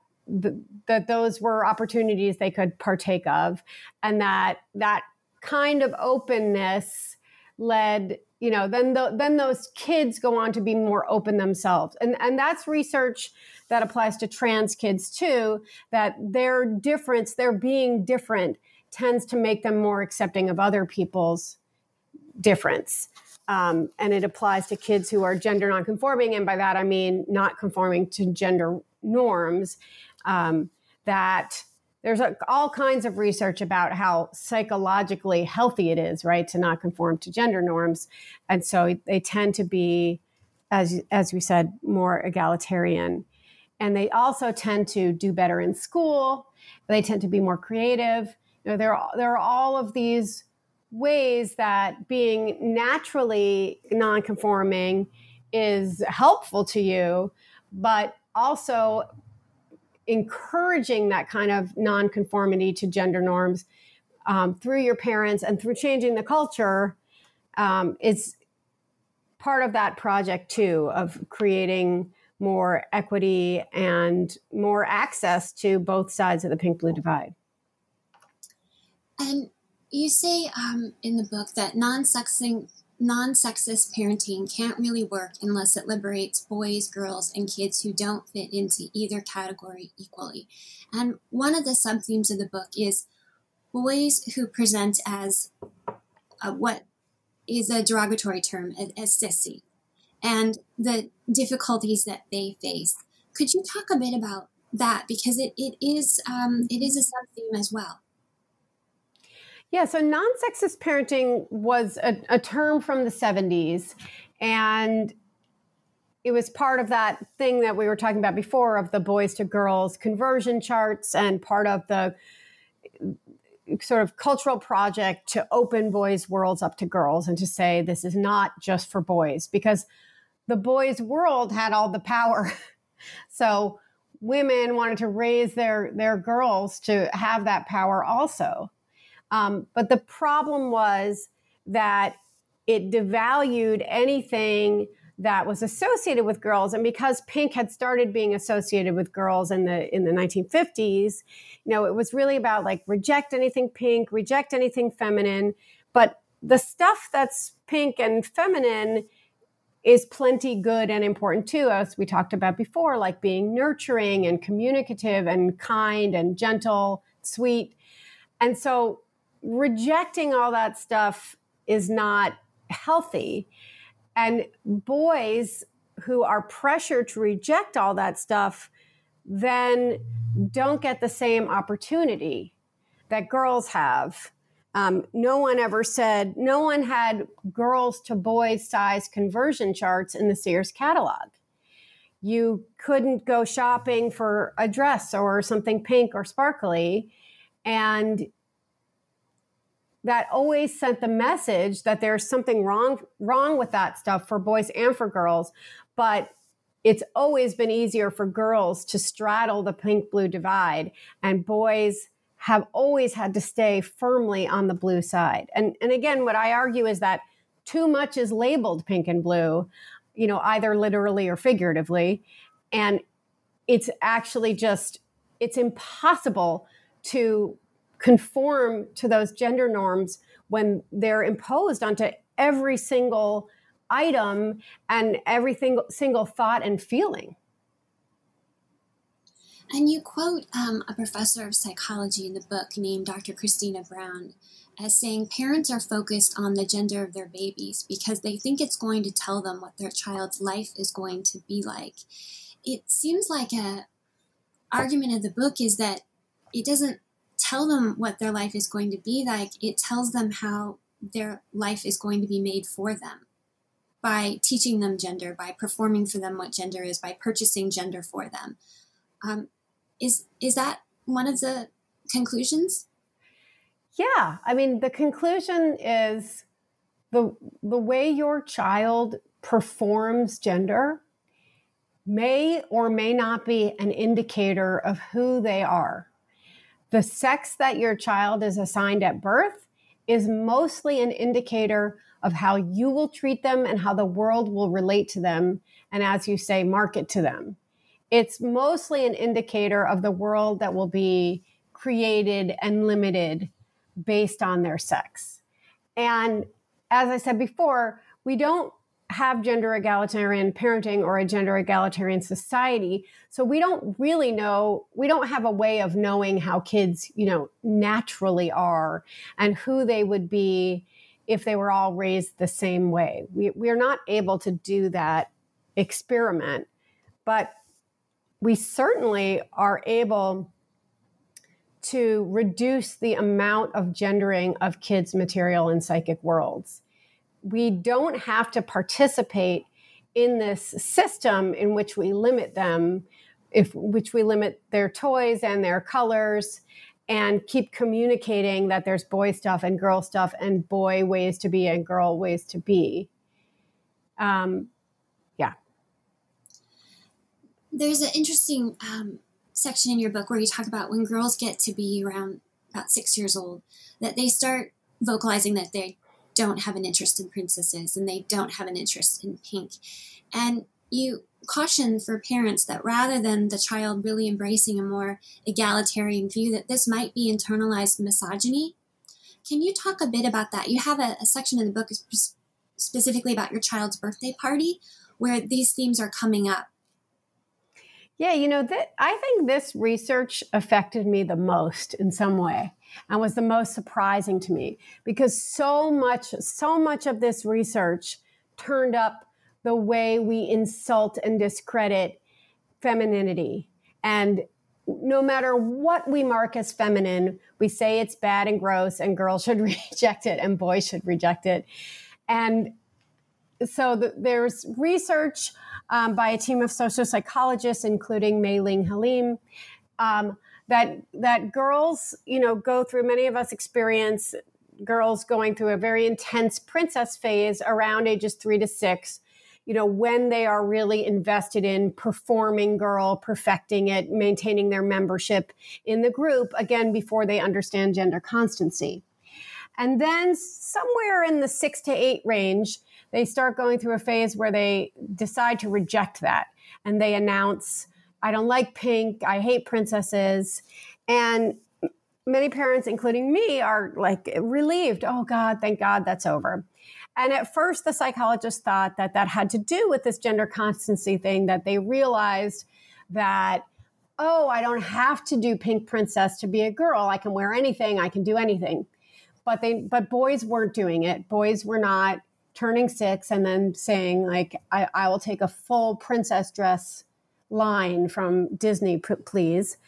Speaker 3: that those were opportunities they could partake of, and that that kind of openness led you know then the, then those kids go on to be more open themselves. And and that's research that applies to trans kids too that their difference their being different tends to make them more accepting of other people's difference. Um, and it applies to kids who are gender nonconforming and by that i mean not conforming to gender norms um, that there's all kinds of research about how psychologically healthy it is, right, to not conform to gender norms, and so they tend to be, as as we said, more egalitarian, and they also tend to do better in school. They tend to be more creative. You know, there there are all of these ways that being naturally non-conforming is helpful to you, but also encouraging that kind of nonconformity to gender norms um, through your parents and through changing the culture um, is part of that project too of creating more equity and more access to both sides of the pink blue divide.
Speaker 2: And you say um, in the book that non-sexing non sexist parenting can't really work unless it liberates boys, girls, and kids who don't fit into either category equally. And one of the sub themes of the book is boys who present as uh, what is a derogatory term, as, as sissy, and the difficulties that they face. Could you talk a bit about that because it, it is um, it is a sub theme as well.
Speaker 3: Yeah, so non sexist parenting was a, a, term from the 70s. And it was part of that thing that we were talking about before of the boys to girls conversion charts and part of the sort of cultural project to open boys' worlds up to girls and to say this is not just for boys because the boys' world had all the power. *laughs* so women wanted to raise their their girls to have that power also. Um, but the problem was that it devalued anything that was associated with girls. And because pink had started being associated with girls in the in the 1950s you know it was really about like reject anything pink reject anything feminine. But the stuff that's pink and feminine is plenty good and important too as we talked about before like being nurturing and communicative and kind and gentle sweet. And so rejecting all that stuff is not healthy and boys who are pressured to reject all that stuff then don't get the same opportunity that girls have. Um, no one ever said, no one had girls to boys size conversion charts in the Sears catalog. You couldn't go shopping for a dress or something pink or sparkly. And that always sent the message that there's something wrong wrong with that stuff for boys and for girls but it's always been easier for girls to straddle the pink blue divide and boys have always had to stay firmly on the blue side. And and again what i argue is that too much is labeled pink and blue you know either literally or figuratively and it's actually just it's impossible to conform to those gender norms when they're imposed onto every single item and every single, single thought and feeling.
Speaker 2: And you quote um, a professor of psychology in the book named Dr. Christia Brown as saying parents are focused on the gender of their babies because they think it's going to tell them what their child's life is going to be like. It seems like a argument of the book is that it doesn't tell them what their life is going to be like. It tells them how their life is going to be made for them by teaching them gender, by performing for them what gender is, by purchasing gender for them. Um, is is that one of the conclusions?
Speaker 3: Yeah, I mean the conclusion is the the way your child performs gender may or may not be an indicator of who they are. The sex that your child is assigned at birth is mostly an indicator of how you will treat them and how the world will relate to them. And as you say, market to them. It's mostly an indicator of the world that will be created and limited based on their sex. And as I said before, we don't have gender egalitarian parenting or a gender egalitarian society. So we don't really know we don't have a way of knowing how kids you know naturally are and who they would be if they were all raised the same way. We, we're not able to do that experiment but we certainly are able to reduce the amount of gendering of kids material in psychic worlds we don't have to participate in this system in which we limit them if which we limit their toys and their colors and keep communicating that there's boy stuff and girl stuff and boy ways to be and girl ways to be. Um, yeah.
Speaker 2: There's an interesting um, section in your book where you talk about when girls get to be around about six years old that they start vocalizing that they don't have an interest in princesses and they don't have an interest in pink. And you caution for parents that rather than the child really embracing a more egalitarian view, that this might be internalized misogyny. Can you talk a bit about that? You have a, a section in the book specifically about your child's birthday party where these themes are coming up.
Speaker 3: Yeah, you know, that I think this research affected me the most in some way and was the most surprising to me because so much so much of this research turned up the way we insult and discredit femininity. And no matter what we mark as feminine we say it's bad and gross and girls should *laughs* reject it and boys should reject it. And so the, there's research um, by a team of social psychologists including May Ling Halim um, that that girls, you know, go through. Many of us experience girls going through a very intense princess phase around ages three to six. You know, when they are really invested in performing girl, perfecting it, maintaining their membership in the group, again, before they understand gender constancy. And then somewhere in the six to eight range, they start going through a phase where they decide to reject that and they announce, I don't like pink, I hate princesses. And many parents, including me, are like relieved. Oh, God, thank God that's over. And at first, the psychologist thought that that had to do with this gender constancy thing, that they realized that, oh, I don't have to do pink princess to be a girl. I can wear anything, I can do anything. But they, but boys weren't doing it. Boys were not turning six and then saying like I, I will take a full princess dress line from Disney, please.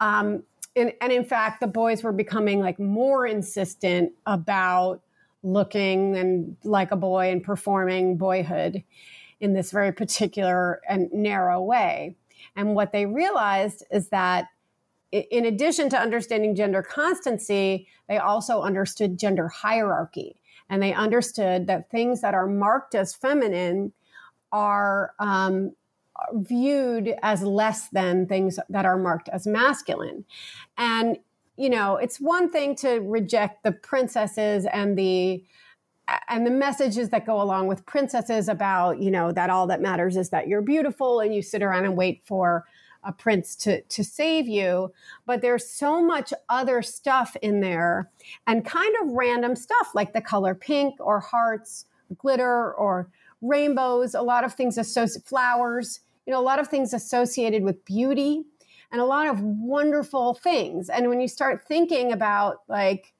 Speaker 3: Um, and, and in fact, the boys were becoming like more insistent about looking and like a boy and performing boyhood in this very particular and narrow way. And what they realized is that in addition to understanding gender constancy, they also understood gender hierarchy and they understood that things that are marked as feminine are um, viewed as less than things that are marked as masculine. And, you know, it's one thing to reject the princesses and the and the messages that go along with princesses about, you know, that all that matters is that you're beautiful and you sit around and wait for a prince to to save you but there's so much other stuff in there and kind of random stuff like the color pink or hearts glitter or rainbows a lot of things associated flowers you know a lot of things associated with beauty and a lot of wonderful things and when you start thinking about like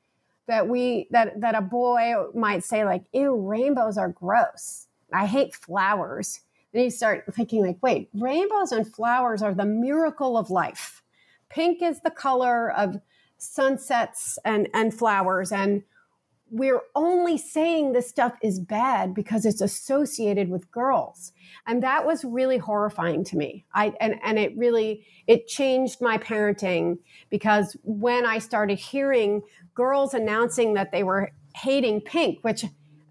Speaker 3: that we that that a boy might say like ew rainbows are gross i hate flowers then you start thinking, like, wait, rainbows and flowers are the miracle of life. Pink is the color of sunsets and, and flowers. And we're only saying this stuff is bad because it's associated with girls. And that was really horrifying to me. I and, and it really it changed my parenting because when I started hearing girls announcing that they were hating pink, which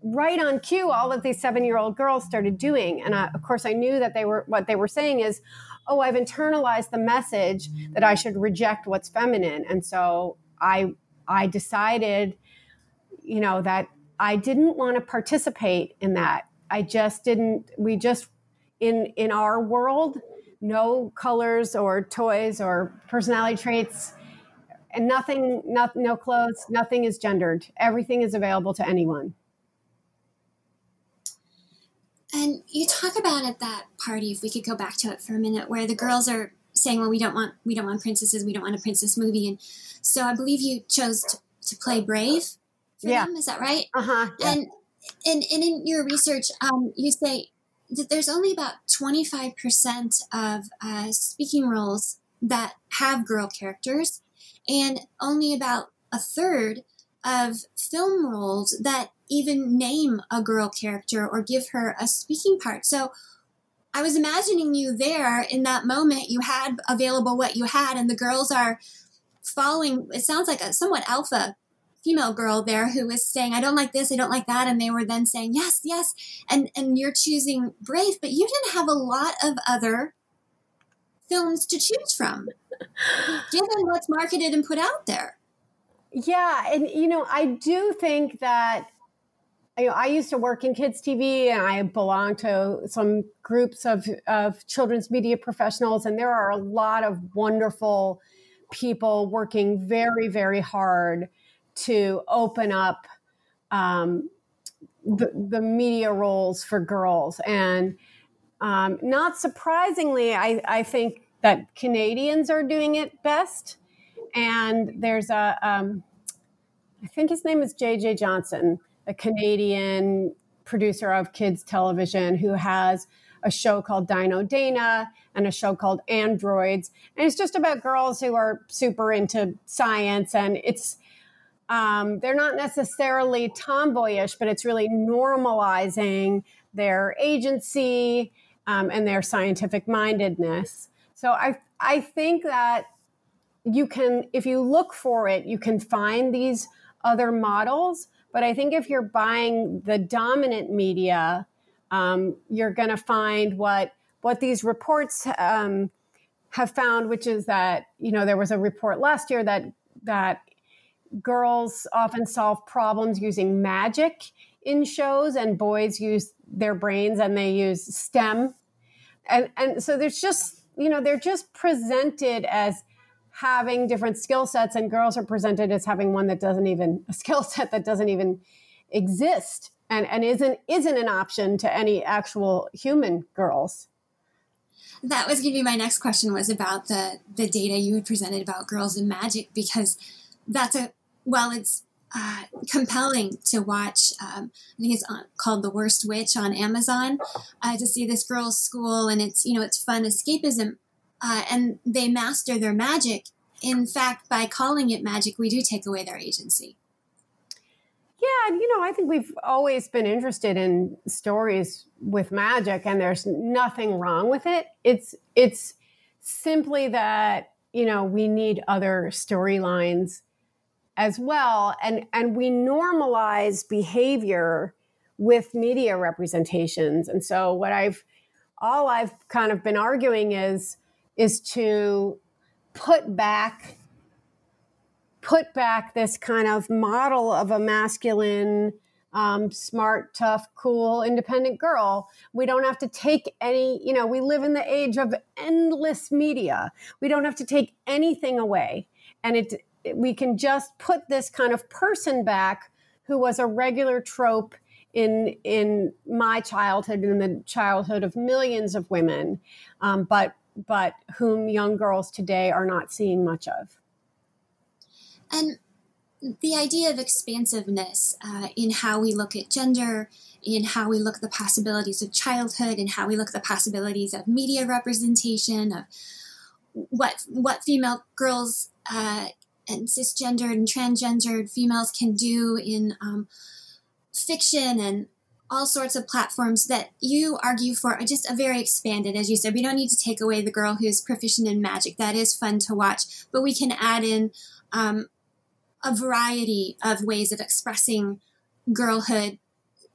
Speaker 3: right on cue, all of these seven year old girls started doing. And I, of course, I knew that they were, what they were saying is, oh, I've internalized the message that I should reject what's feminine. And so I, I decided, you know, that I didn't want to participate in that. I just didn't, we just, in, in our world, no colors or toys or personality traits and nothing, no, no clothes, nothing is gendered. Everything is available to anyone.
Speaker 2: And you talk about at that party, if we could go back to it for a minute, where the girls are saying, "Well, we don't want we don't want princesses, we don't want a princess movie," and so I believe you chose to, to play Brave for yeah. them. Is that right?
Speaker 3: Uh huh.
Speaker 2: Yeah. And, and and in your research, um, you say that there's only about twenty five percent of uh, speaking roles that have girl characters, and only about a third of film roles that even name a girl character or give her a speaking part. So I was imagining you there in that moment. You had available what you had, and the girls are following. It sounds like a somewhat alpha female girl there who was saying, I don't like this, I don't like that. And they were then saying, yes, yes. And, and you're choosing Brave, but you didn't have a lot of other films to choose from, *laughs* given what's marketed and put out there.
Speaker 3: Yeah. And, you know, I do think that you know, I used to work in kids TV and I belong to some groups of, of children's media professionals, and there are a lot of wonderful people working very, very hard to open up um, the, the, media roles for girls. And um, not surprisingly, I, I, think that Canadians are doing it best. And there's a, um, I think his name is JJ Johnson a Canadian producer of kids television who has a show called Dino Dana and a show called Annedroids. And it's just about girls who are super into science. And it's, um, they're not necessarily tomboyish, but it's really normalizing their agency um, and their scientific mindedness. So I, I think that you can, if you look for it, you can find these other models. But I think if you're buying the dominant media, um, you're going to find what what these reports um, have found, which is that you know there was a report last year that that girls often solve problems using magic in shows, and boys use their brains and they use STEM, and and so there's just you know they're just presented as having different skill sets and girls are presented as having one that doesn't even a skill *laughs* set that doesn't even exist and, and isn't isn't an option to any actual human girls.
Speaker 2: That was going to be my next question was about the the data you had presented about girls in magic because that's a well it's uh, compelling to watch um, i think it's called the worst witch on amazon uh, to see this girls school and it's you know it's fun escapism uh, and they master their magic. In fact, by calling it magic, we do take away their agency.
Speaker 3: Yeah, and you know, I think we've always been interested in stories with magic, and there's nothing wrong with it. It's it's simply that you know we need other storylines as well, and and we normalize behavior with media representations. And so, what I've all I've kind of been arguing is is to put back put back this kind of model of a masculine um, smart tough cool independent girl. We don't have to take any you know we live in the age of endless media. We don't have to take anything away. And it we can just put this kind of person back who was a regular trope in in my childhood and in the childhood of millions of women um, but but whom young girls today are not seeing much of.
Speaker 2: And the idea of expansiveness uh, in how we look at gender, in how we look at the possibilities of childhood, and how we look at the possibilities of media representation, of what what female girls uh, and cisgendered and transgendered females can do in um, fiction and all sorts of platforms that you argue for are just a very expanded, as you said. We don't need to take away the girl who's proficient in magic. That is fun to watch, but we can add in um, a variety of ways of expressing girlhood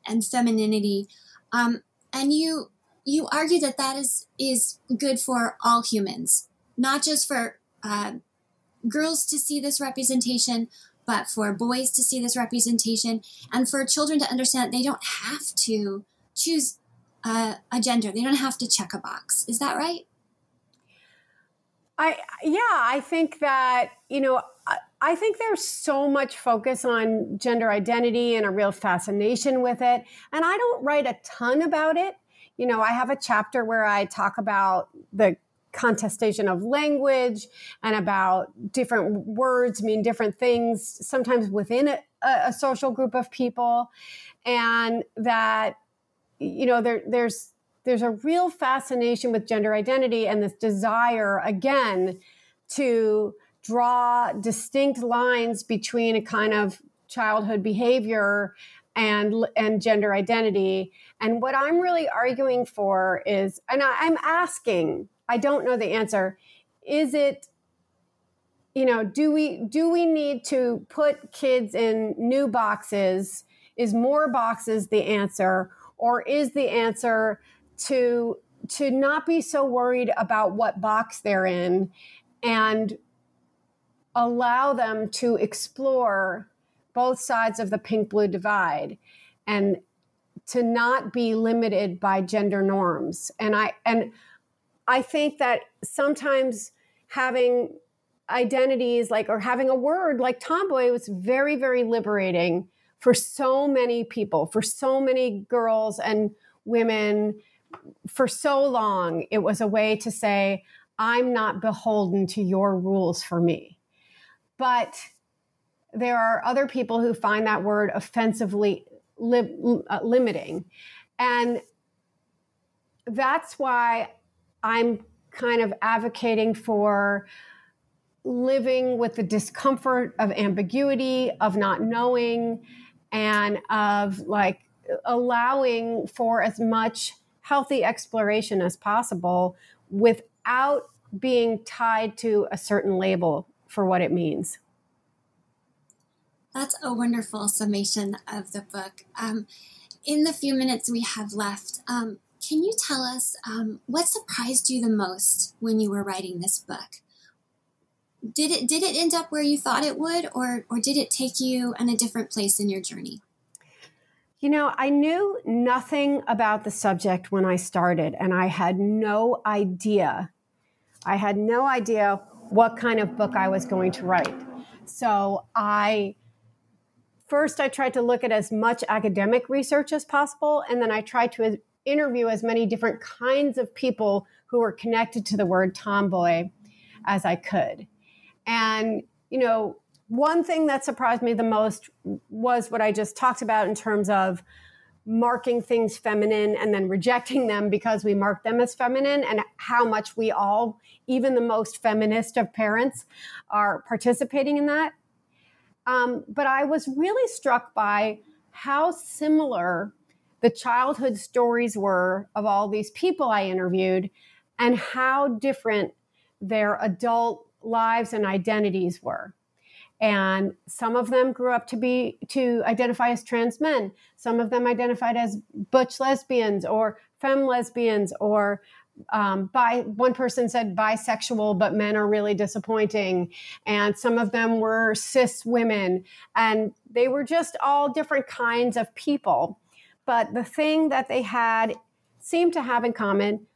Speaker 2: and femininity. Um, and you you argue that that is is good for all humans, not just for uh, girls to see this representation, but for boys to see this representation and for children to understand that they don't have to choose a, a gender. They don't have to check a box. Is that right?
Speaker 3: I yeah, I think that you know I think there's so much focus on gender identity and a real fascination with it, and I don't write a ton about it. You know, I have a chapter where I talk about the contestation of language and about different words mean different things sometimes within a, a social group of people. And that you know there, there's there's a real fascination with gender identity and this desire again to draw distinct lines between a kind of childhood behavior and and gender identity. And what i'm really arguing for is and I, i'm asking I don't know the answer. Is it you know, do we do we need to put kids in new boxes? Is more boxes the answer or is the answer to to not be so worried about what box they're in and allow them to explore both sides of the pink blue divide and to not be limited by gender norms and i and I think that sometimes having identities like or having a word like tomboy was very very liberating for so many people for so many girls and women. For so long it was a way to say i'm not beholden to your rules for me. But there are other people who find that word offensively li- uh, limiting. And that's why I'm kind of advocating for living with the discomfort of ambiguity, of not knowing, and of like allowing for as much healthy exploration as possible without being tied to a certain label for what it means.
Speaker 2: That's a wonderful summation of the book. Um, in the few minutes we have left, um, can you tell us um, what surprised you the most when you were writing this book? Did it did it end up where you thought it would, or or did it take you in a different place in your journey?
Speaker 3: You know, I knew nothing about the subject when I started, and I had no idea. I had no idea what kind of book I was going to write. So I first I tried to look at as much academic research as possible, and then I tried to interview as many different kinds of people who were connected to the word tomboy as I could. And, you know, one thing that surprised me the most was what I just talked about in terms of marking things feminine and then rejecting them because we mark them as feminine and how much we all even the most feminist of parents are participating in that um, but i was really struck by how similar the childhood stories were of all these people I interviewed and how different their adult lives and identities were. And some of them grew up to be to identify as trans men. Some of them identified as butch lesbians or femme lesbians or um, by one person said bisexual, but men are really disappointing. And some of them were cis women, and they were just all different kinds of people. But the thing that they had seemed to have in common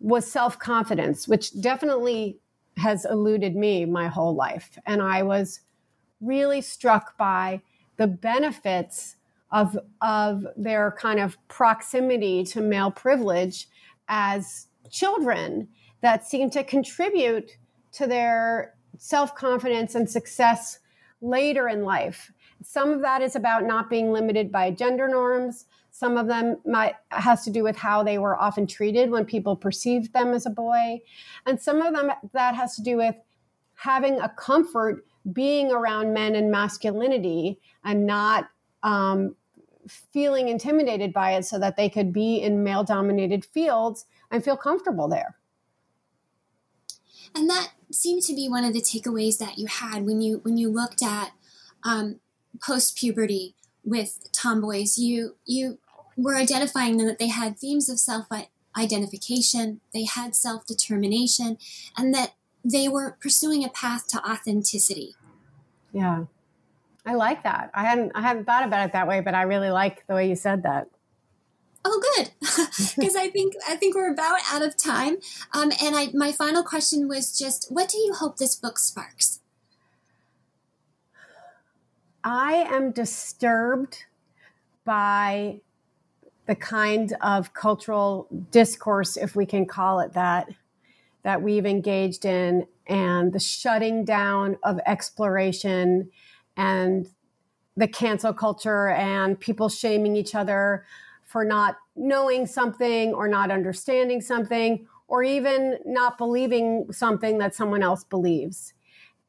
Speaker 3: was self confidence, which definitely has eluded me my whole life. And I was really struck by the benefits of, of their kind of proximity to male privilege as children that seemed to contribute to their self confidence and success later in life. Some of that is about not being limited by gender norms. Some of them might has to do with how they were often treated when people perceived them as a boy, and some of them that has to do with having a comfort being around men and masculinity and not um, feeling intimidated by it, so that they could be in male dominated fields and feel comfortable there.
Speaker 2: And that seemed to be one of the takeaways that you had when you when you looked at um, post puberty with tomboys. You you were identifying them that they had themes of self identification, they had self determination, and that they were pursuing a path to authenticity.
Speaker 3: Yeah. I like that. I hadn't I hadn't thought about it that way, but I really like the way you said that.
Speaker 2: Oh, good, *laughs* because I think I think we're about out of time. Um, and I my final question was just, what do you hope this book sparks?
Speaker 3: I am disturbed by the kind of cultural discourse, if we can call it that, that we've engaged in, and the shutting down of exploration and the cancel culture and people shaming each other for not knowing something or not understanding something or even not believing something that someone else believes.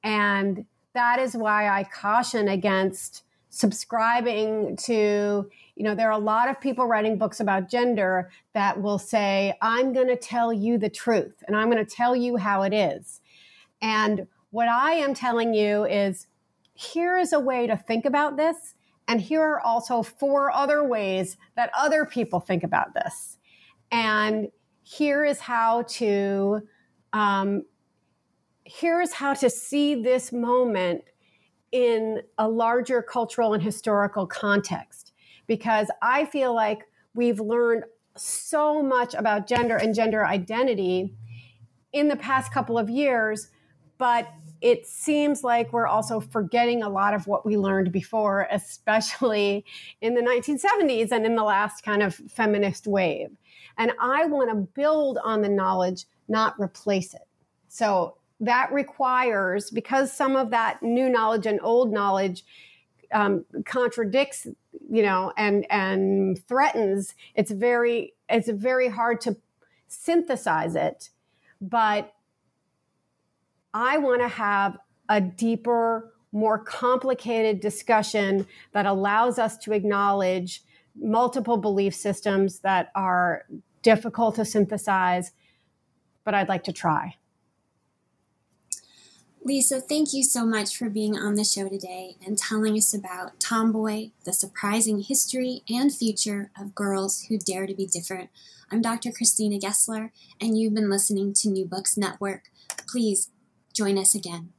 Speaker 3: And that is why I caution against subscribing to you know there are a lot of people writing books about gender that will say i'm going to tell you the truth and i'm going to tell you how it is. And what i am telling you is here is a way to think about this and here are also four other ways that other people think about this. And here is how to um, here is how to see this moment in a larger cultural and historical context because I feel like we've learned so much about gender and gender identity in the past couple of years, but it seems like we're also forgetting a lot of what we learned before, especially in the 1970s and in the last kind of feminist wave. And I want to build on the knowledge, not replace it. So that requires because some of that new knowledge and old knowledge um, contradicts you know and and threatens it's very it's very hard to synthesize it. But i want to have a deeper more complicated discussion that allows us to acknowledge multiple belief systems that are difficult to synthesize but i'd like to try
Speaker 2: Lisa, thank you so much for being on the show today and telling us about Tomboy, the surprising history and future of girls who dare to be different. I'm Dr. Christina Gessler, and you've been listening to New Books Network. Please join us again.